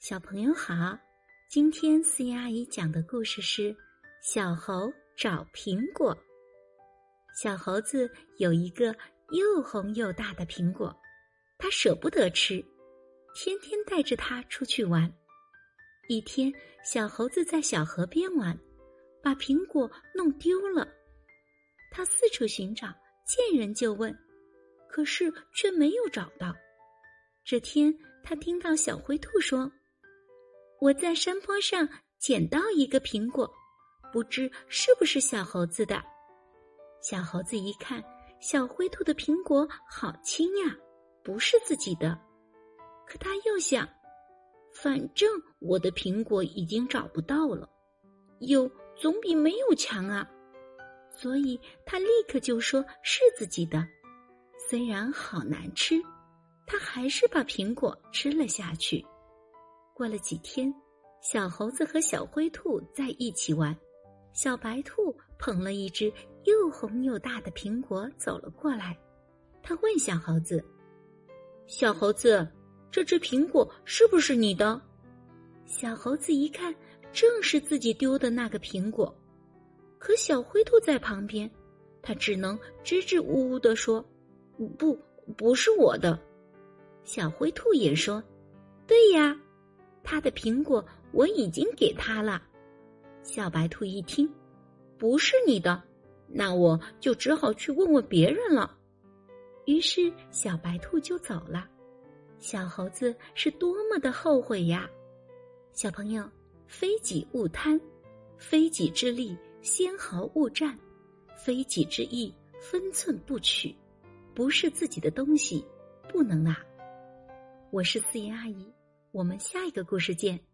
小朋友好，今天思妍阿姨讲的故事是《小猴找苹果》。小猴子有一个又红又大的苹果，他舍不得吃，天天带着它出去玩。一天，小猴子在小河边玩，把苹果弄丢了。他四处寻找，见人就问，可是却没有找到。这天，他听到小灰兔说。我在山坡上捡到一个苹果，不知是不是小猴子的。小猴子一看，小灰兔的苹果好轻呀，不是自己的。可他又想，反正我的苹果已经找不到了，有总比没有强啊。所以他立刻就说是自己的。虽然好难吃，他还是把苹果吃了下去。过了几天，小猴子和小灰兔在一起玩，小白兔捧了一只又红又大的苹果走了过来。他问小猴子：“小猴子，这只苹果是不是你的？”小猴子一看，正是自己丢的那个苹果。可小灰兔在旁边，他只能支支吾吾的说：“不，不是我的。”小灰兔也说：“对呀。”他的苹果我已经给他了。小白兔一听，不是你的，那我就只好去问问别人了。于是小白兔就走了。小猴子是多么的后悔呀！小朋友，非己勿贪，非己之力先毫勿占，非己之意分寸不取，不是自己的东西不能拿。我是四爷阿姨。我们下一个故事见。